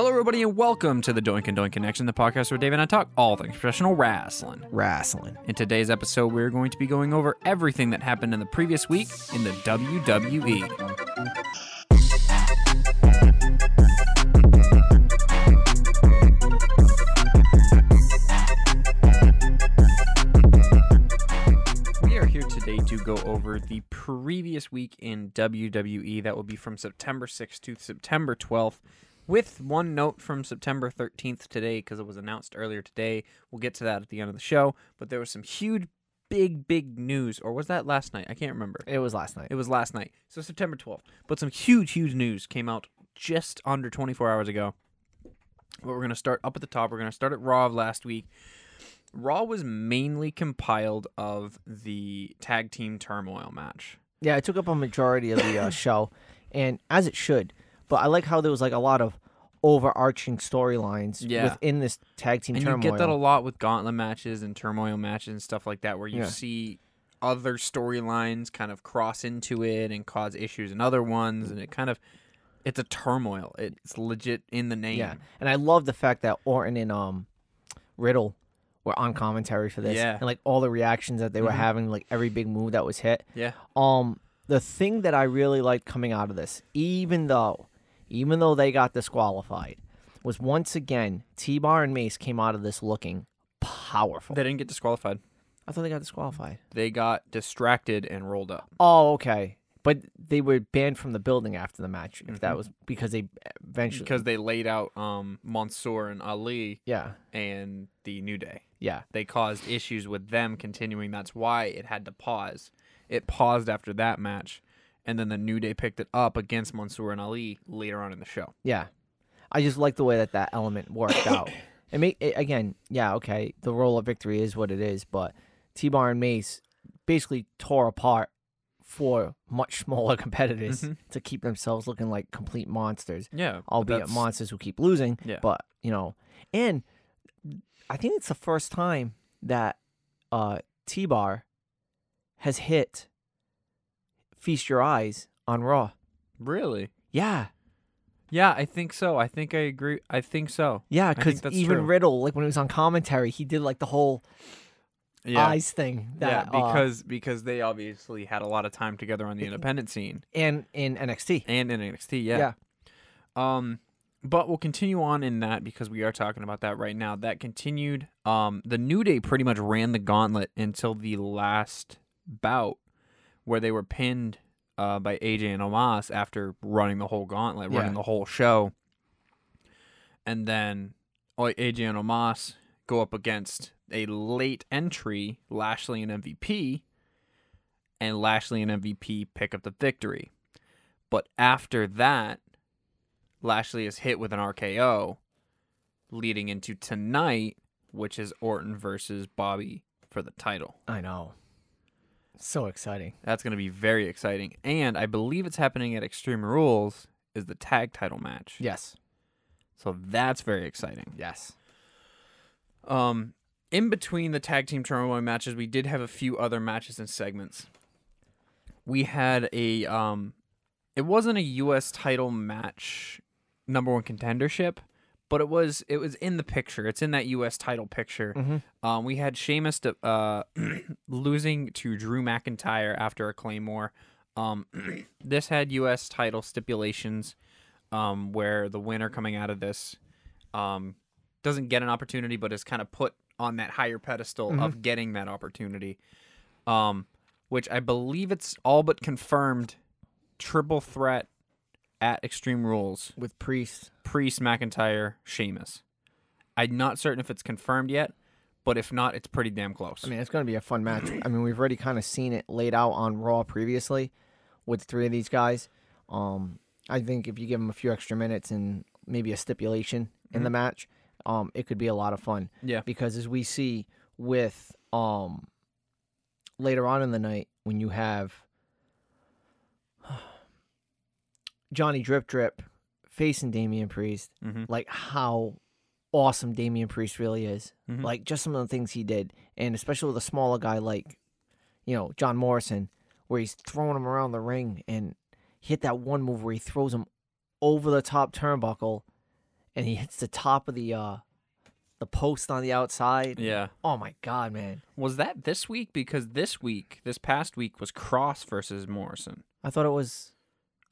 Hello, everybody, and welcome to the Doink and Doink Connection, the podcast where Dave and I talk all things professional wrestling. Wrestling. In today's episode, we're going to be going over everything that happened in the previous week in the. WWE. We are here today to go over the previous week in WWE. That will be from September 6th to September 12th, with one note from September 13th today because it was announced earlier today. We'll get to that at the end of the show. But there was some huge, big, big news. Or was that last night? I can't remember. It was last night. It was last night. So September 12th. But some huge, huge news came out just under 24 hours ago. But we're going to start up at the top. We're going to start at Raw of last week. Raw was mainly compiled of the tag team turmoil match. Yeah, it took up a majority of the uh, show, and as it should. But I like how there was like a lot of overarching storylines Yeah. within this tag team And turmoil. you get that a lot with gauntlet matches and turmoil matches and stuff like that, where you Yeah. see other storylines kind of cross into it and cause issues in other ones, and it kind of it's a turmoil. It's legit in the name. yeah, and I love the fact that Orton and um Riddle were on commentary for this, Yeah. and like all the reactions that they were Mhm. having, like every big move that was hit. Yeah. Um, the thing that I really liked coming out of this, even though, even though they got disqualified, was once again T Bar and Mace came out of this looking powerful. They didn't get disqualified. I thought they got disqualified. They got distracted and rolled up. Oh, okay. But they were banned from the building after the match. If that Mhm. was because they eventually, Because they laid out um Mansoor and Ali yeah, and the New Day. yeah, They caused issues with them continuing. That's why it had to pause. It paused after that match. And then the New Day picked it up against Mansoor and Ali later on in the show. yeah. I just like the way that that element worked out. It make it, again, yeah, okay. The roll of victory is what it is, but T Bar and Mace basically tore apart for much smaller competitors Mhm. to keep themselves looking like complete monsters. Yeah. albeit monsters who keep losing. Yeah. But you know, and I think it's the first time that uh, T Bar has hit Feast Your Eyes on Raw. Really? Yeah, Yeah, I think so. I think I agree. I think so. yeah, because even true. Riddle, like when he was on commentary, he did like the whole Yeah. eyes thing. That, yeah, uh, because because they obviously had a lot of time together on the independent scene and in NXT. and in NXT. Yeah. Yeah. Um, but we'll continue on in that because we are talking about that right now. That continued. Um, the New Day pretty much ran the gauntlet until the last bout, where they were pinned uh, by AJ and Omos after running the whole gauntlet, running the whole show, and then oh, AJ and Omos go up against a late entry Lashley and MVP, and Lashley and MVP pick up the victory. But after that, Lashley is hit with an RKO, leading into tonight, which is Orton versus Bobby for the title. I know. So exciting. That's going to be very exciting. And I believe it's happening at Extreme Rules is the tag title match. Yes. So that's very exciting. Yes. Um in between the tag team turmoil matches, we did have a few other matches and segments. We had a um it wasn't a US title match number 1 contendership, but it was it was in the picture. It's in that US title picture. Mm-hmm. Um, we had Sheamus to, uh, losing to Drew McIntyre after a Claymore. Um, this had U.S. title stipulations um, where the winner coming out of this um, doesn't get an opportunity, but is kind of put on that higher pedestal of getting that opportunity. Um, which I believe it's all but confirmed triple threat at Extreme Rules With Priest. Priest, McIntyre, Sheamus. I'm not certain if it's confirmed yet, but if not, it's pretty damn close. I mean, it's going to be a fun match. I mean, we've already kind of seen it laid out on Raw previously with three of these guys. Um, I think if you give them a few extra minutes and maybe a stipulation in the match, um, it could be a lot of fun. yeah, Because as we see with um, later on in the night, when you have Johnny Drip Drip facing Damian Priest, hmm like how awesome Damian Priest really is. Mhm. Like just some of the things he did, and especially with a smaller guy like, you know, John Morrison, where he's throwing him around the ring and hit that one move where he throws him over the top turnbuckle and he hits the top of the uh the post on the outside. Yeah. Oh my god, man! Was that this week? Because this week, this past week, was Kross versus Morrison. I thought it was.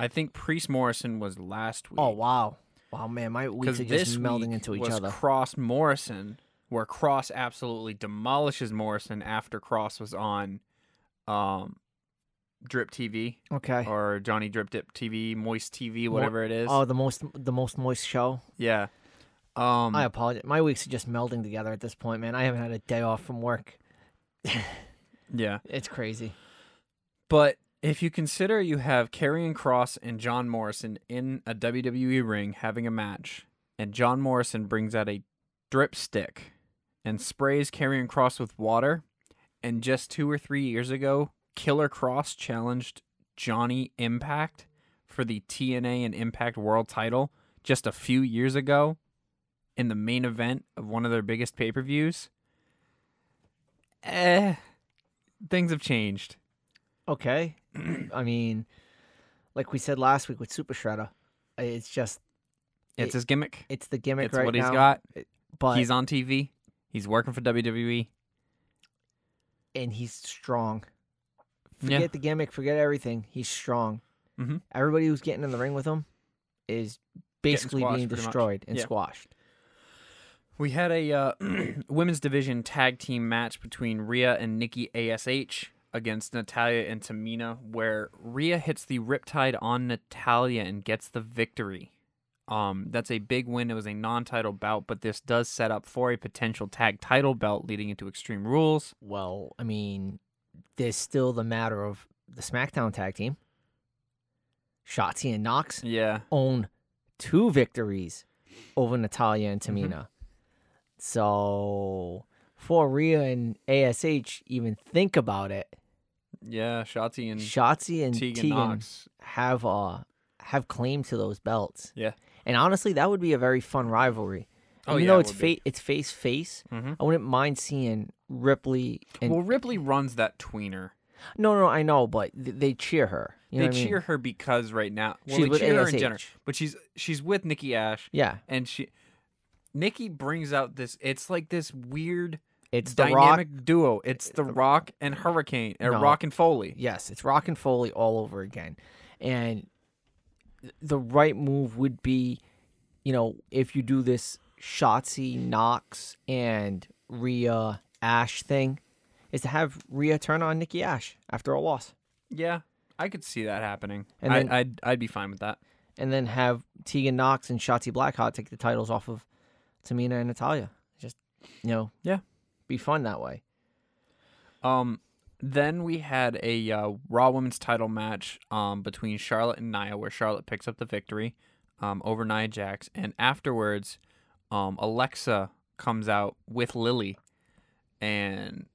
I think Priest Morrison was last week. Oh wow, wow, man! My weeks are just melding into each was other. Kross Morrison, where Kross absolutely demolishes Morrison after Kross was on, um, Drip TV okay. or Johnny Drip Dip TV, Moist TV, whatever it is. Oh, the most the most moist show. yeah. Um, I apologize. My weeks are just melding together at this point, man. I haven't had a day off from work. yeah. It's crazy. But if you consider you have Karrion Kross and John Morrison in a WWE ring having a match, and John Morrison brings out a drip stick and sprays Karrion Kross with water, and just two or three years ago, Killer Kross challenged Johnny Impact for the TNA and Impact World title just a few years ago in the main event of one of their biggest pay per views. Eh, things have changed. Okay. I mean, like we said last week with Super Shredder, it's just It's It- his gimmick. it's the gimmick It's right what he's now. got. But he's on TV. He's working for. WWE. and he's strong. Yeah. Forget the gimmick. Forget everything. He's strong. Mhm. Everybody who's getting in the ring with him is basically squashed being destroyed and Yeah. squashed. We had a uh, women's division tag team match between Rhea and Nikki Ash against Natalya and Tamina, where Rhea hits the Riptide on Natalya and gets the victory. Um, that's a big win. It was a non-title bout, but this does set up for a potential tag title belt leading into Extreme Rules. Well, I mean, there's still the matter of the SmackDown tag team. Shotzi and Nox Yeah, own two victories over Natalya and Mm-hmm. Tamina. So for Rhea and ASH even think about it, yeah. Shotzi and Shotzi and Tegan, Tegan, Nox. have uh have claim to those belts. Yeah. And honestly, that would be a very fun rivalry. Oh, Even yeah, though it's would be. fa- it's face face, Mhm. I wouldn't mind seeing Ripley and well, Ripley runs that tweener. no, no, I know, but th- they cheer her. You they I mean? cheer her because right now, well, She's they cheer her in general, but she's she's with Nikki Ash, Yeah, and she Nikki brings out this. It's like this weird it's the Rock. dynamic duo. It's uh, the Rock and Hurricane, or No. Rock and Foley. Yes, it's Rock and Foley all over again, and the right move would be, you know, if you do this Shotzi Nox and Rhea Ash thing, is to have Rhea turn on Nikki Ash after a loss. Yeah, I could see that happening. And I, then- I'd I'd be fine with that. and then have Tegan Nox and Shotzi Blackheart take the titles off of Tamina and Natalya. Just you know, Yeah. Be fun that way. Um, then we had a uh, Raw Women's Title match um between Charlotte and Nia, where Charlotte picks up the victory um over Nia Jax, and afterwards, um Alexa comes out with Lily, and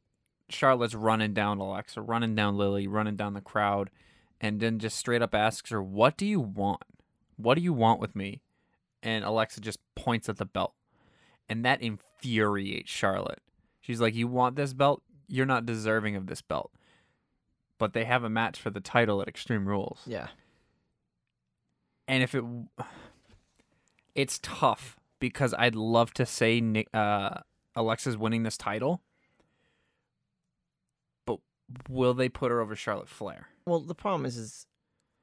Charlotte's running down Alexa, running down Lily, running down the crowd, and then just straight up asks her, "What do you want? What do you want with me?" And Alexa just points at the belt, and that infuriates Charlotte. She's like, "You want this belt? You're not deserving of this belt." But they have a match for the title at Extreme Rules, Yeah. and if it, it's tough because I'd love to say Nick, uh, Alexa's winning this title, but will they put her over Charlotte Flair? Well, the problem is, is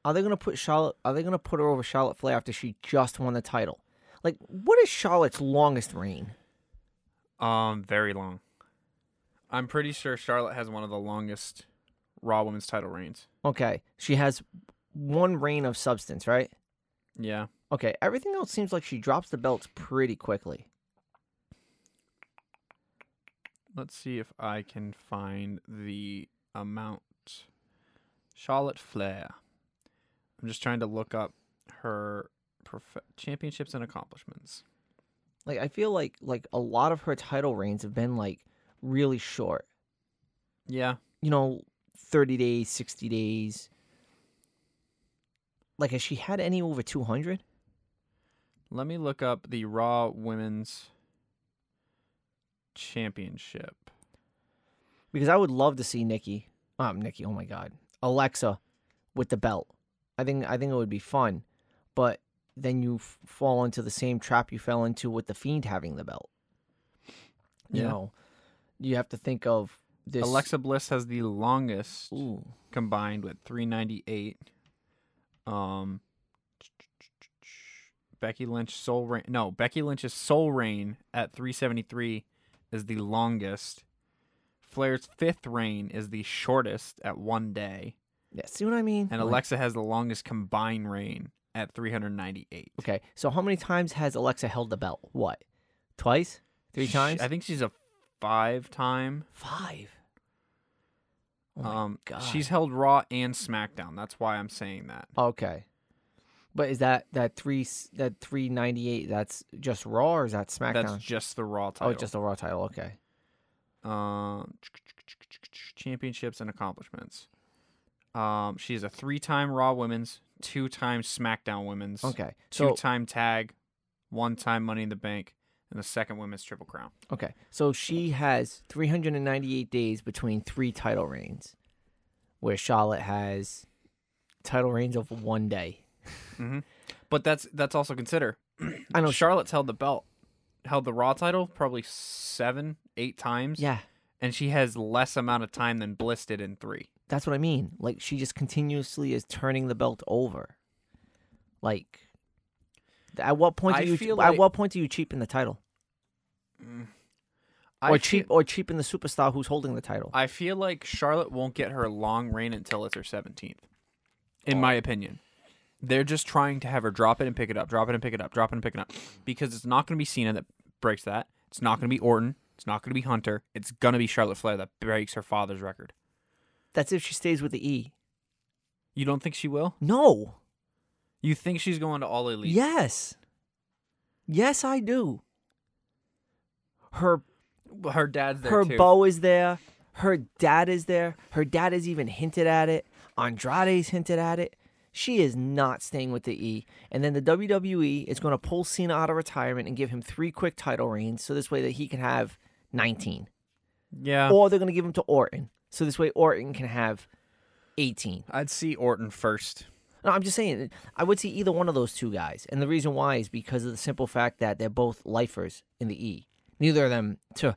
are they gonna put Charlotte? Are they gonna put her over Charlotte Flair after she just won the title? Like, what is Charlotte's longest reign? Um, very long. I'm pretty sure Charlotte has one of the longest Raw Women's title reigns. Okay, she has one reign of substance, right? Yeah. Okay, everything else seems like she drops the belts pretty quickly. Let's see if I can find the amount. Charlotte Flair. I'm just trying to look up her prof- championships and accomplishments. Like, I feel like like a lot of her title reigns have been like really short. Yeah. You know, thirty days, sixty days. Like, has she had any over two hundred? Let me look up the Raw Women's Championship. Because I would love to see Nikki, um, Nikki. Oh my God, Alexa, with the belt. I think I think it would be fun, but then you f- fall into the same trap you fell into with the Fiend having the belt. You Yeah. know, you have to think of this. Alexa Bliss has the longest Ooh, combined with 398. Um, Becky Lynch sole reign. No, Becky Lynch's sole reign at 373 is the longest. Flair's fifth reign is the shortest at one day, yeah. See what I mean? and Alexa has the longest combined reign at 398. Okay, so how many times has Alexa held the belt? What? Twice? Three times? I think she's a five-time. Five. Oh um, God. she's held Raw and SmackDown. That's why I'm saying that. Okay. But is that that three that three ninety eight? That's just Raw or is that SmackDown? That's just the Raw title. oh, just the Raw title. Okay. Um, championships and accomplishments. Um, she is a three-time Raw Women's, two-time SmackDown Women's, Okay. So two-time Tag, one-time Money in the Bank, and the second Women's Triple Crown. okay. So she has three hundred and ninety eight days between three title reigns, where Charlotte has title reigns of one day. Mm-hmm. But that's that's also consider. I know. Charlotte's held the belt, held the Raw title probably seven, eight times. Yeah, and she has less amount of time than Bliss did in three. that's what I mean. Like she just continuously is turning the belt over. Like, at what point do I you feel at like- what point do you cheapen the title, mm. I or feel- cheap or cheapen the superstar who's holding the title? I feel like Charlotte won't get her long reign until it's her 17th. In oh. my opinion. They're just trying to have her drop it and pick it up, drop it and pick it up, drop it and pick it up. Because it's not going to be Cena that breaks that. It's not going to be Orton. It's not going to be Hunter. It's going to be Charlotte Flair that breaks her father's record. That's if she stays with the E. You don't think she will? No. You think she's going to All Elite? Yes. Yes, I do. Her Her dad's there her too. beau is there. Her dad is there. Her dad has even hinted at it. Andrade's hinted at it. She is not staying with the E. And then the WWE is going to pull Cena out of retirement and give him three quick title reigns so this way that he can have 19. yeah. Or they're going to give him to Orton. So this way Orton can have 18. I'd see Orton first. No, I'm just saying, I would see either one of those two guys. And the reason why is because of the simple fact that they're both lifers in the E. Neither of them, to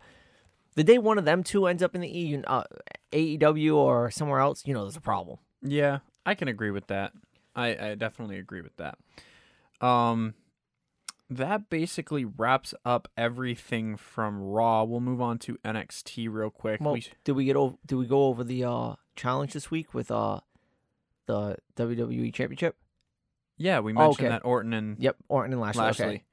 the day one of them two ends up in the E, you- uh, AEW or somewhere else, you know there's a problem. Yeah, I can agree with that. I, I definitely agree with that. Um, that basically wraps up everything from Raw. We'll move on to NXT real quick. Well, We- did we get over? Did we go over the uh, challenge this week with uh, the WWE Championship? yeah, we mentioned okay. that Orton and Yep, Orton and Lashley. Lashley Okay.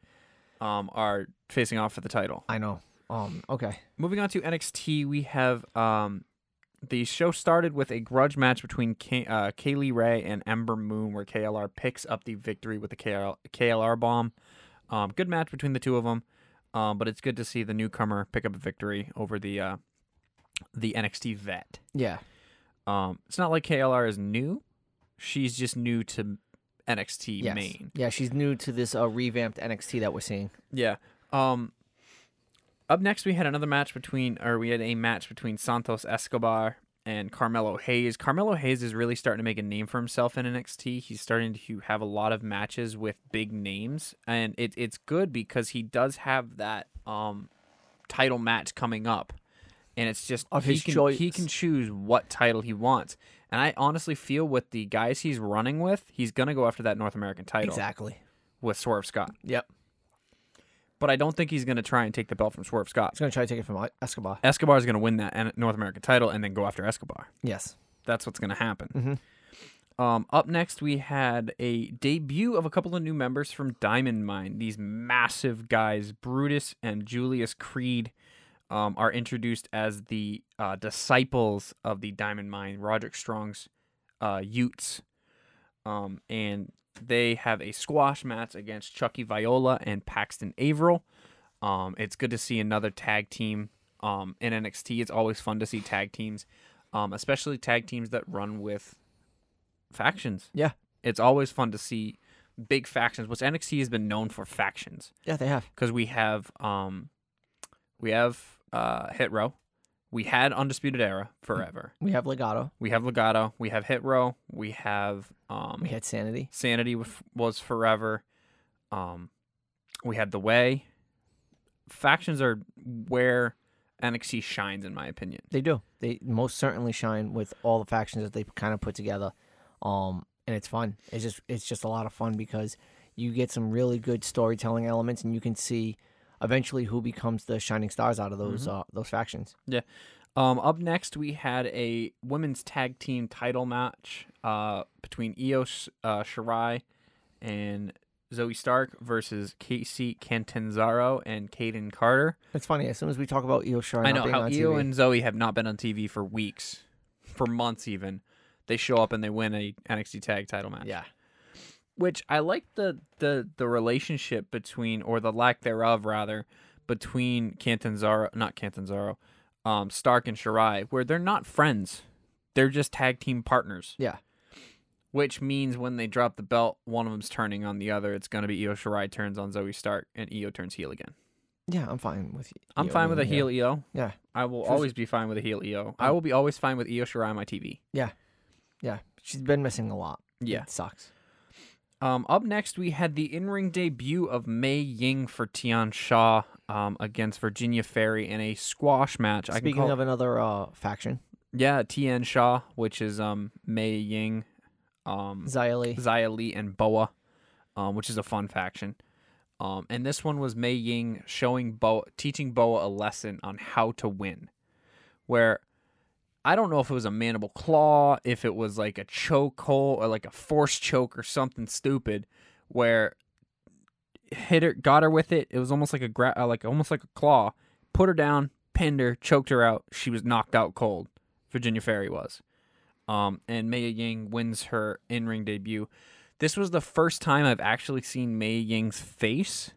um, are facing off for the title. I know. Um. Okay. Moving on to NXT, we have um, the show started with a grudge match between K- uh, Kay Lee Ray and Ember Moon, where KLR picks up the victory with the KL- KLR bomb. Um, good match between the two of them, um, but it's good to see the newcomer pick up a victory over the uh, the NXT vet. Yeah. Um, it's not like KLR is new; she's just new to NXT Yes. main. Yeah. She's new to this uh, revamped NXT that we're seeing. Yeah. Um up next we had another match between or we had a match between Santos Escobar and Carmelo Hayes. Carmelo Hayes is really starting to make a name for himself in NXT. He's starting to have a lot of matches with big names and it, it's good because he does have that um title match coming up. And it's just Of he his can, choice. he can choose what title he wants. And I honestly feel with the guys he's running with, he's gonna go after that North American title Exactly. with Swerve Scott. Yep. But I don't think he's going to try and take the belt from Swerve Scott. He's gonna try to take it from Escobar. Escobar is going to win that North American title and then go after Escobar. Yes. That's what's going to happen. Mhm. Um, up next, we had a debut of a couple of new members from Diamond Mine. These massive guys, Brutus and Julius Creed, um, are introduced as the uh, disciples of the Diamond Mine, Roderick Strong's uh, Utes. Um, and they have a squash match against Chucky Viola and Paxton Averill. Um, it's good to see another tag team um, in NXT. It's always fun to see tag teams, um, especially tag teams that run with factions. Yeah. It's always fun to see big factions, which NXT has been known for factions Yeah, they have. because we have um, we have uh, Hit Row, we had Undisputed Era forever. We have Legado. We have Legado. We have Hit Row. We have um, We had Sanity. Sanity was, was forever. Um, we had the way. Factions are where NXT shines, in my opinion. They do. They most certainly shine with all the factions that they kind of put together. Um, and it's fun. It's just it's just a lot of fun because you get some really good storytelling elements, and you can see eventually who becomes the shining stars out of those uh, those factions. Yeah. Um, up next, we had a women's tag team title match uh, between Io uh, Shirai and Zoey Stark versus Kacy Catanzaro and Kayden Carter. It's funny as soon as we talk about Io Shirai I know how Io TV, and Zoey have not been on TV for weeks, for months even. They show up and they win a NXT tag title match. yeah, which I like the the the relationship between or the lack thereof rather between Catanzaro not Catanzaro, um Stark and Shirai where they're not friends. They're just tag team partners. Yeah. Which means when they drop the belt, one of them's turning on the other. It's going to be Io Shirai turns on Zoey Stark and Io turns heel again. yeah, I'm fine with. I'm Io fine with a heel Io. Yeah, I will She's- always be fine with a heel Io. I will be always fine with Io Shirai on my TV. yeah, yeah. She's been missing a lot. Yeah. it sucks. Um, up next, we had the in-ring debut of Mei Ying for Tian Sha um, against Virginia Ferry in a squash match. Speaking call, of another uh, faction, yeah, Tian Sha, which is um Mei Ying, um, Xia Li. Xia Li, and Boa, um, which is a fun faction. Um, and this one was Mei Ying showing Boa, teaching Boa a lesson on how to win, where I don't know if it was a mandible claw, if it was like a choke hold or like a force choke or something stupid, where hit her, got her with it. It was almost like a gra- uh, like almost like a claw. Put her down, pinned her, choked her out. She was knocked out cold. Virginia Ferry was. Um, and Mei Ying wins her in ring debut. This was the first time I've actually seen Mei Ying's face,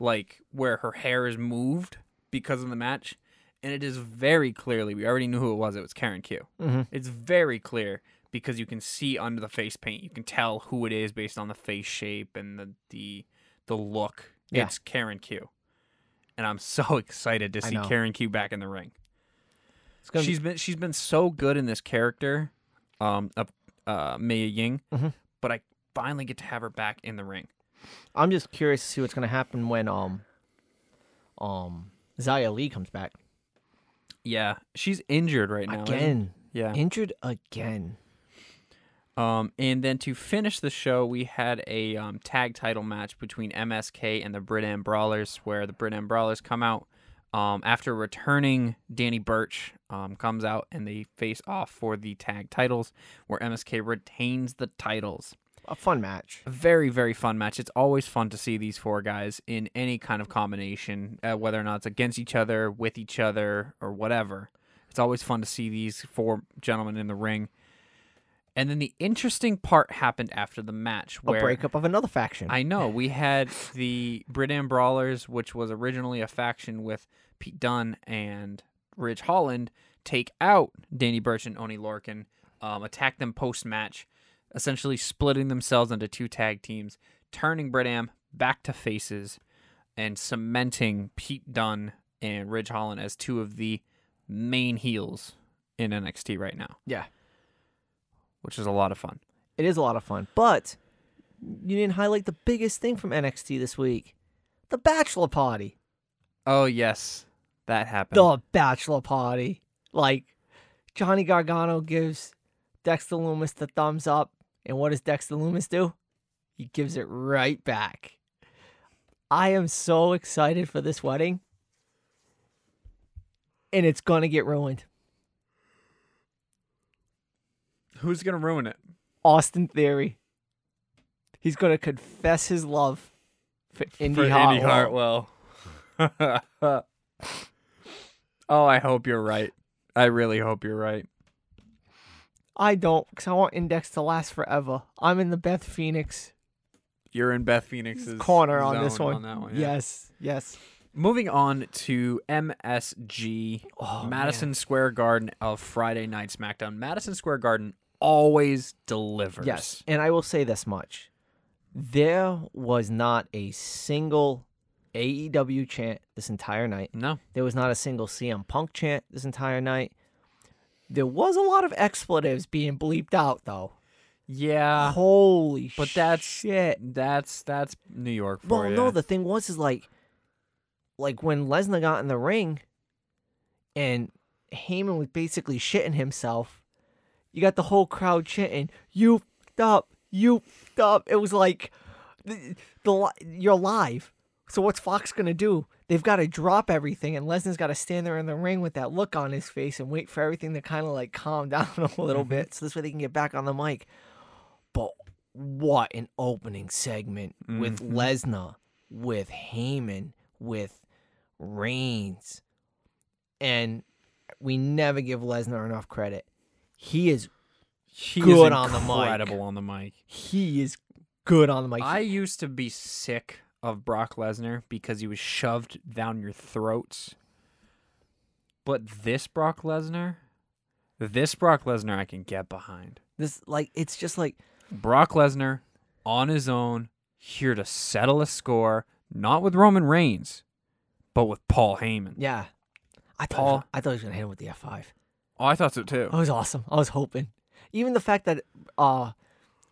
like where her hair is moved because of the match. And it is very clearly, we already knew who it was. It was Karen Q. hmm It's very clear because you can see under the face paint. You can tell who it is based on the face shape and the the, the look. Yeah. It's Karen Q. And I'm so excited to see. Karen Q back in the ring. She's been she's been so good in this character, um, of uh, Mei Ying, Mhm. but I finally get to have her back in the ring. I'm just curious to see what's gonna happen when um um Xia Li comes back Yeah, she's injured right now. again. Yeah. Injured again. Um, and then to finish the show, we had a um, tag title match between MSK and the Brit Brawlers, where the Brit Brawlers come out um, after returning. Danny Burch um, comes out and they face off for the tag titles, where MSK retains the titles. A fun match. A very, very fun match. It's always fun to see these four guys in any kind of combination, uh, whether or not it's against each other, with each other, or whatever. It's always fun to see these four gentlemen in the ring. And then the interesting part happened after the match, A where breakup of another faction. I know we had the Britain Brawlers, which was originally a faction with Pete Dunne and Ridge Holland, take out Danny Burch and Oney Lorcan, um, attack them post match, essentially splitting themselves into two tag teams, turning Britam back to faces, and cementing Pete Dunne and Ridge Holland as two of the main heels in NXT right now, yeah, which is a lot of fun. it is a lot of fun. But you didn't highlight the biggest thing from NXT this week: the Bachelor Party. Oh yes, that happened. The Bachelor Party. Like Johnny Gargano gives Dexter Lumis the thumbs up, and what does Dexter Lumis do? He gives it right back. I am so excited for this wedding. And it's gonna get ruined. Who's gonna ruin it? Austin Theory. He's gonna confess his love for Indi, for Hartwell. Indi Hartwell. oh, I hope you're right. I really hope you're right. I don't, because I want Index to last forever. I'm in the Beth Phoenix You're in Beth Phoenix's corner on this zone one. On that one yeah. Yes, yes. Moving on to MSG, Oh, Madison. Square Garden of Friday Night SmackDown. Madison Square Garden always delivers. Yes, and I will say this much: there was not a single AEW chant this entire night. No. There was not a single CM Punk chant this entire night. There was a lot of expletives being bleeped out, though. Yeah, Holy but that's- shit. that's that's New York for Well, you. no, the thing was is like, like when Lesnar got in the ring, and Heyman was basically shitting himself. You got the whole crowd chanting, "You up, you up." It was like, the, the you're live. So what's Fox gonna do? They've got to drop everything, and Lesnar's got to stand there in the ring with that look on his face and wait for everything to kind of like calm down a little bit, so this way they can get back on the mic. But what an opening segment with Mhm. Lesnar, with Heyman, with Reigns, and we never give Lesnar enough credit. He is He good is on the mic. incredible on the mic. he is good on the mic. I used to be sick of Brock Lesnar because he was shoved down your throats. But this Brock Lesnar, this Brock Lesnar I can get behind. this like it's just like Brock Lesnar on his own, here to settle a score, not with Roman Reigns, but with Paul Heyman. yeah. I thought Paul- I thought he was gonna hit him with the F five. Oh, I thought so too. That was awesome. I was hoping. Even the fact that uh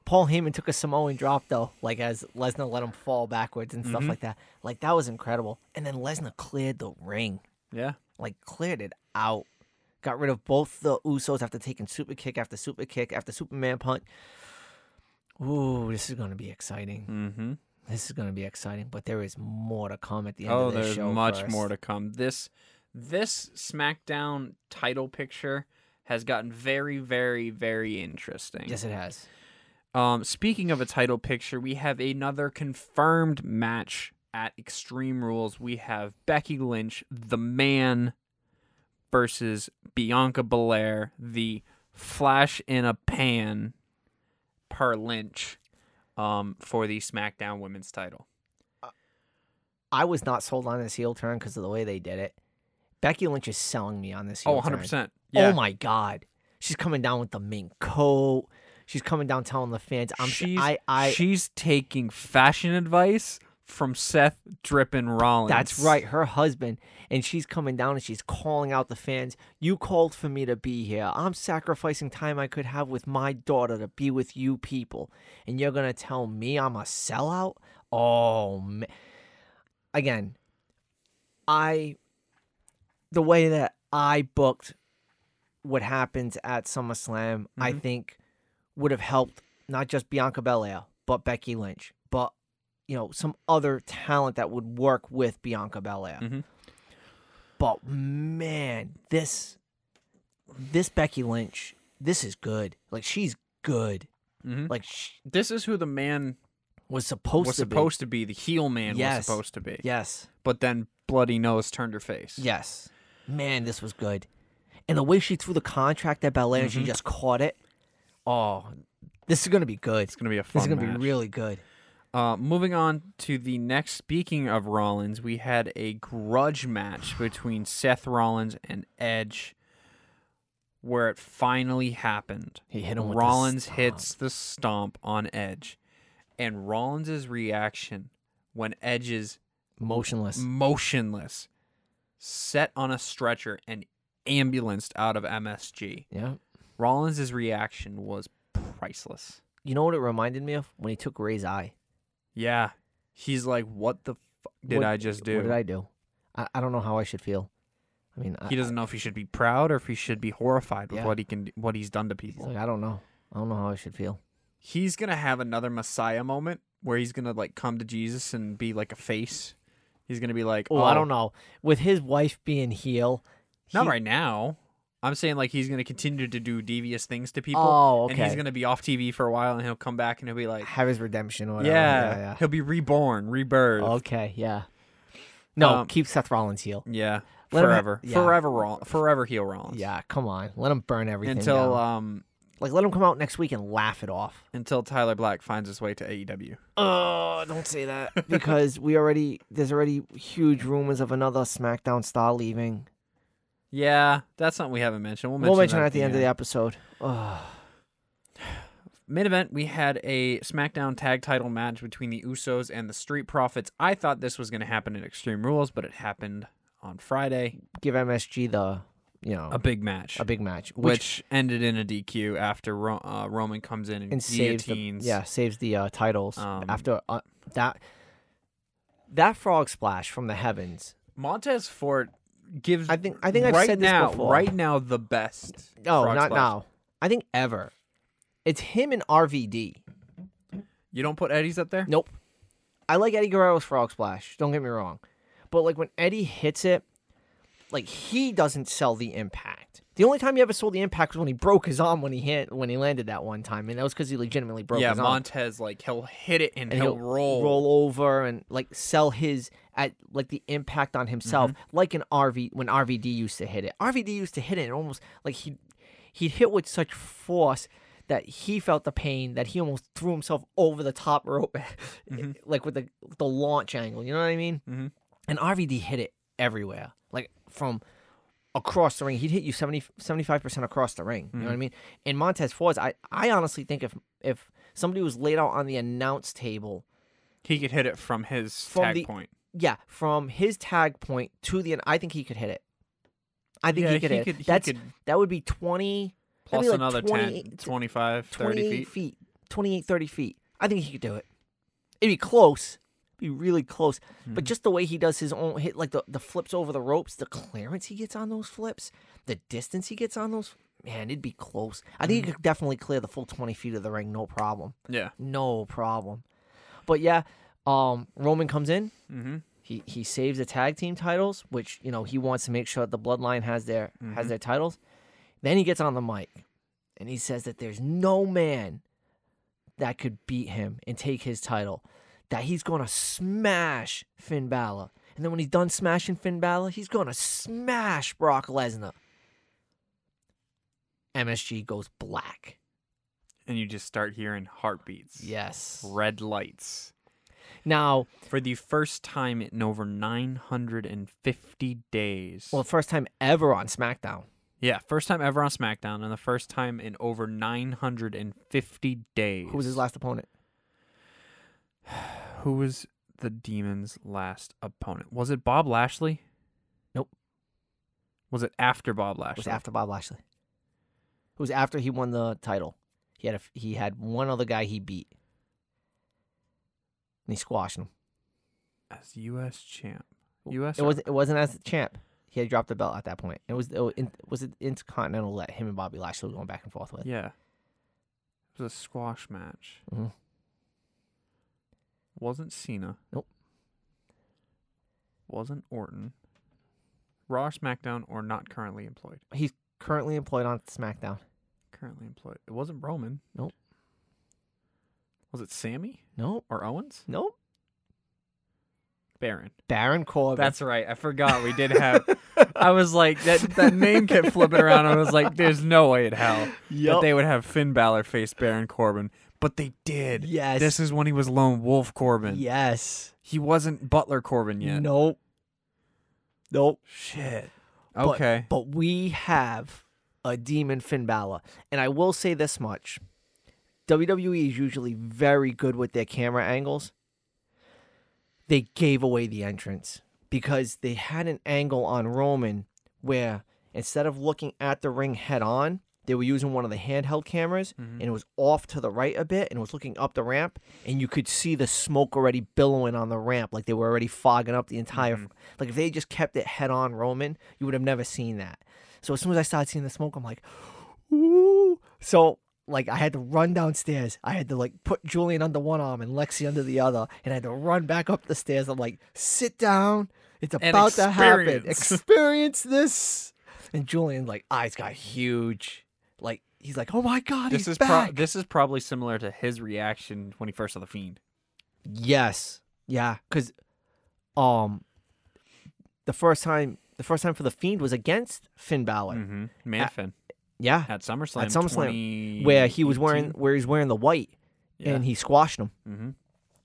Paul Heyman took a Samoan drop though, like as Lesnar let him fall backwards and stuff Mhm. like that. Like that was incredible. And then Lesnar cleared the ring. Yeah. Like cleared it out. Got rid of both the Usos after taking super kick after super kick after Superman punch. Ooh, this is gonna be exciting. Mm-hmm. This is gonna be exciting. But there is more to come at the end Oh, of this there's show. much first. more to come. This this SmackDown title picture has gotten very, very, very interesting. Yes, it has. Um, speaking of a title picture, we have another confirmed match at Extreme Rules. We have Becky Lynch, the man, versus Bianca Belair, the flash in a pan per Lynch, um, for the SmackDown Women's title. I was not sold on this heel turn because of the way they did it. Becky Lynch is selling me on this heel Oh, turn. 100%. Yeah. Oh my god. She's coming down with the mink coat. She's coming down telling the fans I'm she's, I I she's taking fashion advice from Seth Drippin Rollins. That's right, her husband. And she's coming down and she's calling out the fans. You called for me to be here. I'm sacrificing time I could have with my daughter to be with you people. And you're going to tell me I'm a sellout? Oh, man. Again, I, the way that I booked what happens at SummerSlam, I Mhm. think would have helped not just Bianca Belair, but Becky Lynch, but you know some other talent that would work with Bianca Belair. Mhm. But man, this this Becky Lynch, this is good. Like she's good. Mhm. Like she This is who the man was supposed was to supposed to be. The heel man Yes. was supposed to be. be. Yes. But then Bloody Nose turned her face. Yes. Man, this was good. And the way she threw the contract at Belair and she just caught it. Oh, this is gonna be good. It's gonna be a fun This is gonna match. be really good. Uh, moving on to the next. Speaking of Rollins, we had a grudge match between Seth Rollins and Edge, where it finally happened. He hit him with the Rollins stomp. hits the stomp on Edge, and Rollins's reaction when Edge is motionless. motionless, set on a stretcher, and ambulanced out of MSG. Yeah. Rollins' reaction was priceless. You know what it reminded me of when he took Rey's eye. Yeah. He's like, what the fuck did What- I just do? What did I do? I, I don't know how I should feel. I mean, I, he doesn't know if he should be proud or if he should be horrified with Yeah. what he can what he's done to people. like, I don't know. I don't know how I should feel. He's gonna have another Messiah moment where he's gonna like come to Jesus and be like a face. He's gonna be like, Oh, I oh. don't know. With his wife being heel, Not he- right now. I'm saying like he's gonna continue to do devious things to people. Oh, okay. And he's gonna be off TV for a while, and he'll come back and he'll be like, have his redemption or whatever. yeah, yeah, he'll be reborn, rebirth. Okay, yeah. No, Um, keep Seth Rollins heel. Yeah, Let ha- forever, yeah. forever, Roll- forever heel Rollins. Yeah, come on. Let him burn everything until down. um like, let him come out next week and laugh it off. until Tyler Black finds his way to AEW. Oh, don't say that because we already there's already huge rumors of another SmackDown star leaving. Yeah, that's something we haven't mentioned. We'll mention, We'll mention that it at the end of the episode. Oh, Main event, we had a SmackDown tag title match between the Usos and the Street Profits. I thought this was going to happen in Extreme Rules, but it happened on Friday. give MSG the you know a big match, a big match, which, which, ended in a DQ after Ro- uh, Roman comes in and, and saves the yeah saves the uh, titles Um, after uh, that that frog splash from the heavens. Montez Ford gives. I think I think I've right said this now, before. right now, the best. Oh, no, frog not splash. now. I think ever. It's him and RVD. You don't put Eddie's up there. Nope. I like Eddie Guerrero's frog splash. Don't get me wrong, but like when Eddie hits it, like he doesn't sell the impact. The only time he ever sold the impact was when he broke his arm when he hit when he landed that one time, and that was because he legitimately broke yeah, his arm. Montez like he'll hit it and, and he'll, roll. roll over and like sell his at like the impact on himself, Mm-hmm. like an RV when RVD used to hit it. RVD used to hit it and almost like he he'd hit with such force that he felt the pain that he almost threw himself over the top rope, Mm-hmm. like with the the launch angle. You know what I mean? Mm-hmm. And RVD hit it everywhere, like from across the ring. He'd hit you 75 percent across the ring. You know Mm-hmm. what I mean? And Montez Ford, I I honestly think if if somebody was laid out on the announce table He could hit it from his From tag the- point. yeah, from his tag point to the end, I think he could hit it. I think yeah, he could hit. could, it. That's he could that would be 20 plus be like another 20 10, 25, 30 28 feet. 28 30 feet. I think he could do it. It'd be close. Be really close. Mm-hmm. But just the way he does his own hit like the, the flips over the ropes, the clearance he gets on those flips, the distance he gets on those, man, it'd be close. I think Mm-hmm. he could definitely clear the full 20 feet of the ring, no problem. Yeah. No problem. But yeah, um Roman comes in, Mm-hmm. he he saves the tag team titles, which you know he wants to make sure that the Bloodline has their has their titles. Then he gets on the mic, and he says that there's no man that could beat him and take his title. That he's gonna smash Finn Balor, and then when he's done smashing Finn Balor, he's gonna smash Brock Lesnar. MSG goes black. And you just start hearing heartbeats. Yes. Red lights. Now, For the first time in over 950 days. well, first time ever on SmackDown. yeah, first time ever on SmackDown, and the first time in over 950 days. Who was his last opponent? Who was the Demon's last opponent? Was it Bob Lashley? Nope. Was it after Bob It Lashley? was after Bob Lashley. It was after he won the title. He had a, he had one other guy he beat, and he squashed him. As U.S. champ. U.S. It was it wasn't as champ. He had dropped the belt at that point. It was it was, it Intercontinental that him and Bobby Lashley were going back and forth with. Yeah. It was a squash match. Mhm. Wasn't Cena. Nope. Wasn't Orton. Raw, SmackDown, or not currently employed? He's currently employed on SmackDown. Currently employed. It wasn't Roman. Nope. Was it Sammy Nope. or Owens? Nope. Baron. Baron Corbin. That's right. I forgot we did have. I was like that. That name kept flipping around. I was like, "There's no way in hell that they would have Finn Balor face Baron Corbin." But they did. Yes. This is when he was Lone Wolf Corbin. yes. He wasn't Butler Corbin yet. Nope. Nope. Shit. But- Okay. But we have a demon Finn Balor. And I will say this much WWE is usually very good with their camera angles. They gave away the entrance because they had an angle on Roman where instead of looking at the ring head on, they were using one of the handheld cameras mm-hmm. and it was off to the right a bit and it was looking up the ramp and you could see the smoke already billowing on the ramp like they were already fogging up the entire mm-hmm. like if they just kept it head on Roman, you would have never seen that. So as soon as I started seeing the smoke, I'm like, ooh. So like I had to run downstairs. I had to like put Julian under one arm and Lexi under the other, and I had to run back up the stairs. I'm like, sit down. It's about to happen. experience. Experience this. And Julian like eyes got huge. Like he's like, oh my god, This he's is pro- back. this is probably similar to his reaction when he first saw the Fiend. Yes. Yeah, cuz um the first time the first time for the Fiend was against Finn Balor. Mm-hmm. Man, Uh, Finn Yeah. at SummerSlam. At SummerSlam, where he was wearing where he's wearing the white and he squashed him. Mm-hmm.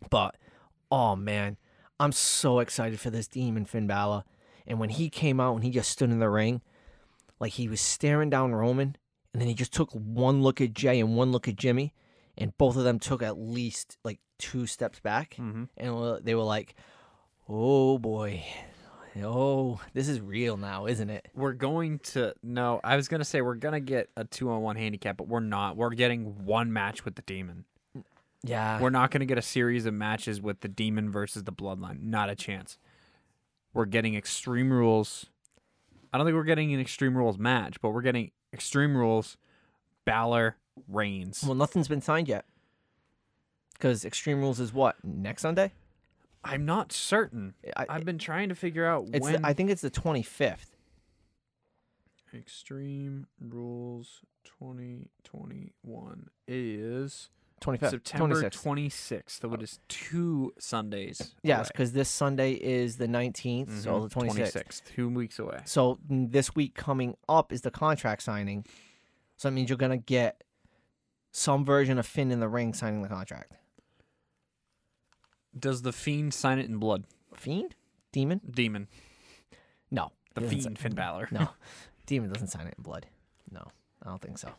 But oh man, I'm so excited for this demon Finn Balor. And when he came out and he just stood in the ring, like he was staring down Roman, and then he just took one look at Jay and one look at Jimmy, and both of them took at least like two steps back, Mm-hmm. and they were like, "Oh boy, Oh, this is real now, isn't it? We're going to no. I was gonna say we're gonna get a two on one handicap, but we're not. We're getting one match with the demon. Yeah. We're not gonna get a series of matches with the demon versus the bloodline. Not a chance. We're getting extreme rules. I don't think we're getting an extreme rules match, but we're getting extreme rules. Balor Reigns. well, nothing's been signed yet. Because Extreme Rules is what next Sunday? I'm not certain. I, I've been trying to figure out it's when the, I think it's the twenty fifth. Extreme Rules 2021 is Twenty fifth. September 26th. That is two Sundays. Yes, away. because this Sunday is the 19th, so Mhm, the 26th. two weeks away. So mm, this week coming up is the contract signing. So that means you're gonna get some version of Finn in the ring signing the contract. Does the Fiend sign it in blood? Fiend? Demon? Demon. No. The Fiend, Finn Balor. No. Demon doesn't sign it in blood. No, I don't think so.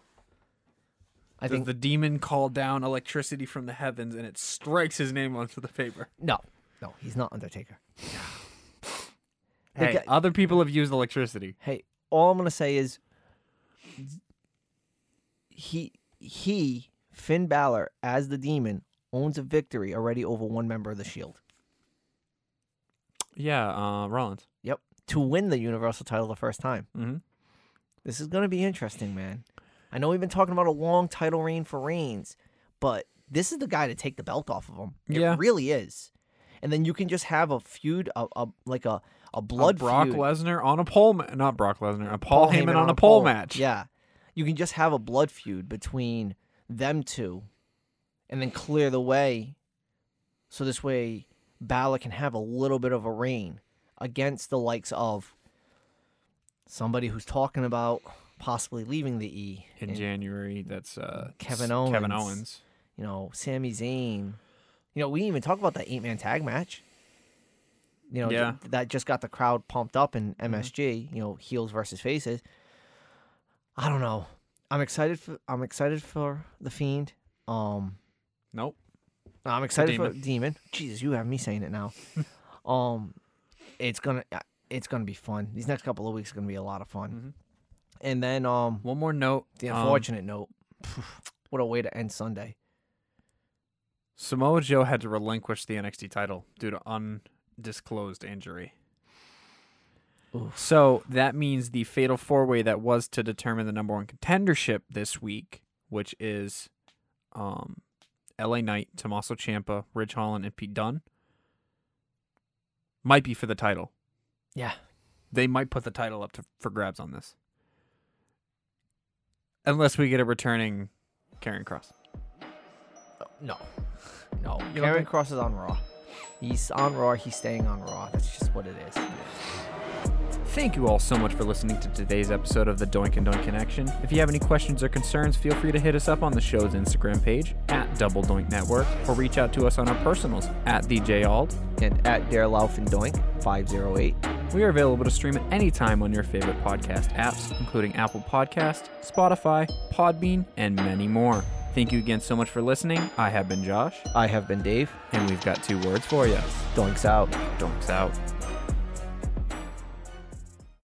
I Does think the demon call down electricity from the heavens and it strikes his name onto the paper? no, no, he's not Undertaker. The Hey, guy- other people have used electricity. Hey, all I'm gonna say is he he Finn Balor as the demon owns a victory already over one member of the Shield Yeah, uh, Rollins. Yep, to win the Universal title the first time. Mm-hmm. This is gonna be interesting, man. I know we've been talking about a long title reign for Reigns, but this is the guy to take the belt off of him. It Yeah. really is. And then you can just have a feud, a, a like a a blood Brock feud. Lesnar on a pole, ma- not Brock Lesnar, a Paul, Heyman, on a pole, match. Yeah. You can just have a blood feud between them two and then clear the way so this way Balor can have a little bit of a reign against the likes of somebody who's talking about possibly leaving the E. in and, January. That's uh, Kevin s- Kevin Owens. Owens. You know, Sami Zayn. You know, we didn't even talk about that eight man tag match. You know, Yeah. th- that just got the crowd pumped up in MSG, you know, heels versus faces. I don't know. I'm excited for I'm excited for the fiend. Um Nope. I'm excited for Demon. Demon. Jesus, you have me saying it now. um it's going to it's to be fun. These next couple of weeks are going to be a lot of fun. Mhm. And then um One more note. the um, unfortunate note. What a way to end Sunday. Samoa Joe had to relinquish the NXT title due to undisclosed injury. Oof. So that means the fatal four way that was to determine the number one contendership this week, which is um, LA Knight, Tommaso Ciampa, Ridge Holland, and Pete Dunne, might be for the title. Yeah. They might put the title up to, for grabs on this. Unless we get a returning Karrion Kross. No. No. You don't Karrion think- Kross is on Raw. He's on Raw. He's staying on Raw. That's just what it is. Thank you all so much for listening to today's episode of the Doink and Doink Connection. If you have any questions or concerns, feel free to hit us up on the show's Instagram page at Double Doink Network or reach out to us on our personals at DJ Ald. And at Dare Lauf and Doink 508. We are available to stream at any time on your favorite podcast apps, including Apple Podcast, Spotify, Podbean, and many more. Thank you again so much for listening. I have been Josh, I have been Dave. and we've got two words for you. Doinks out. Doinks out.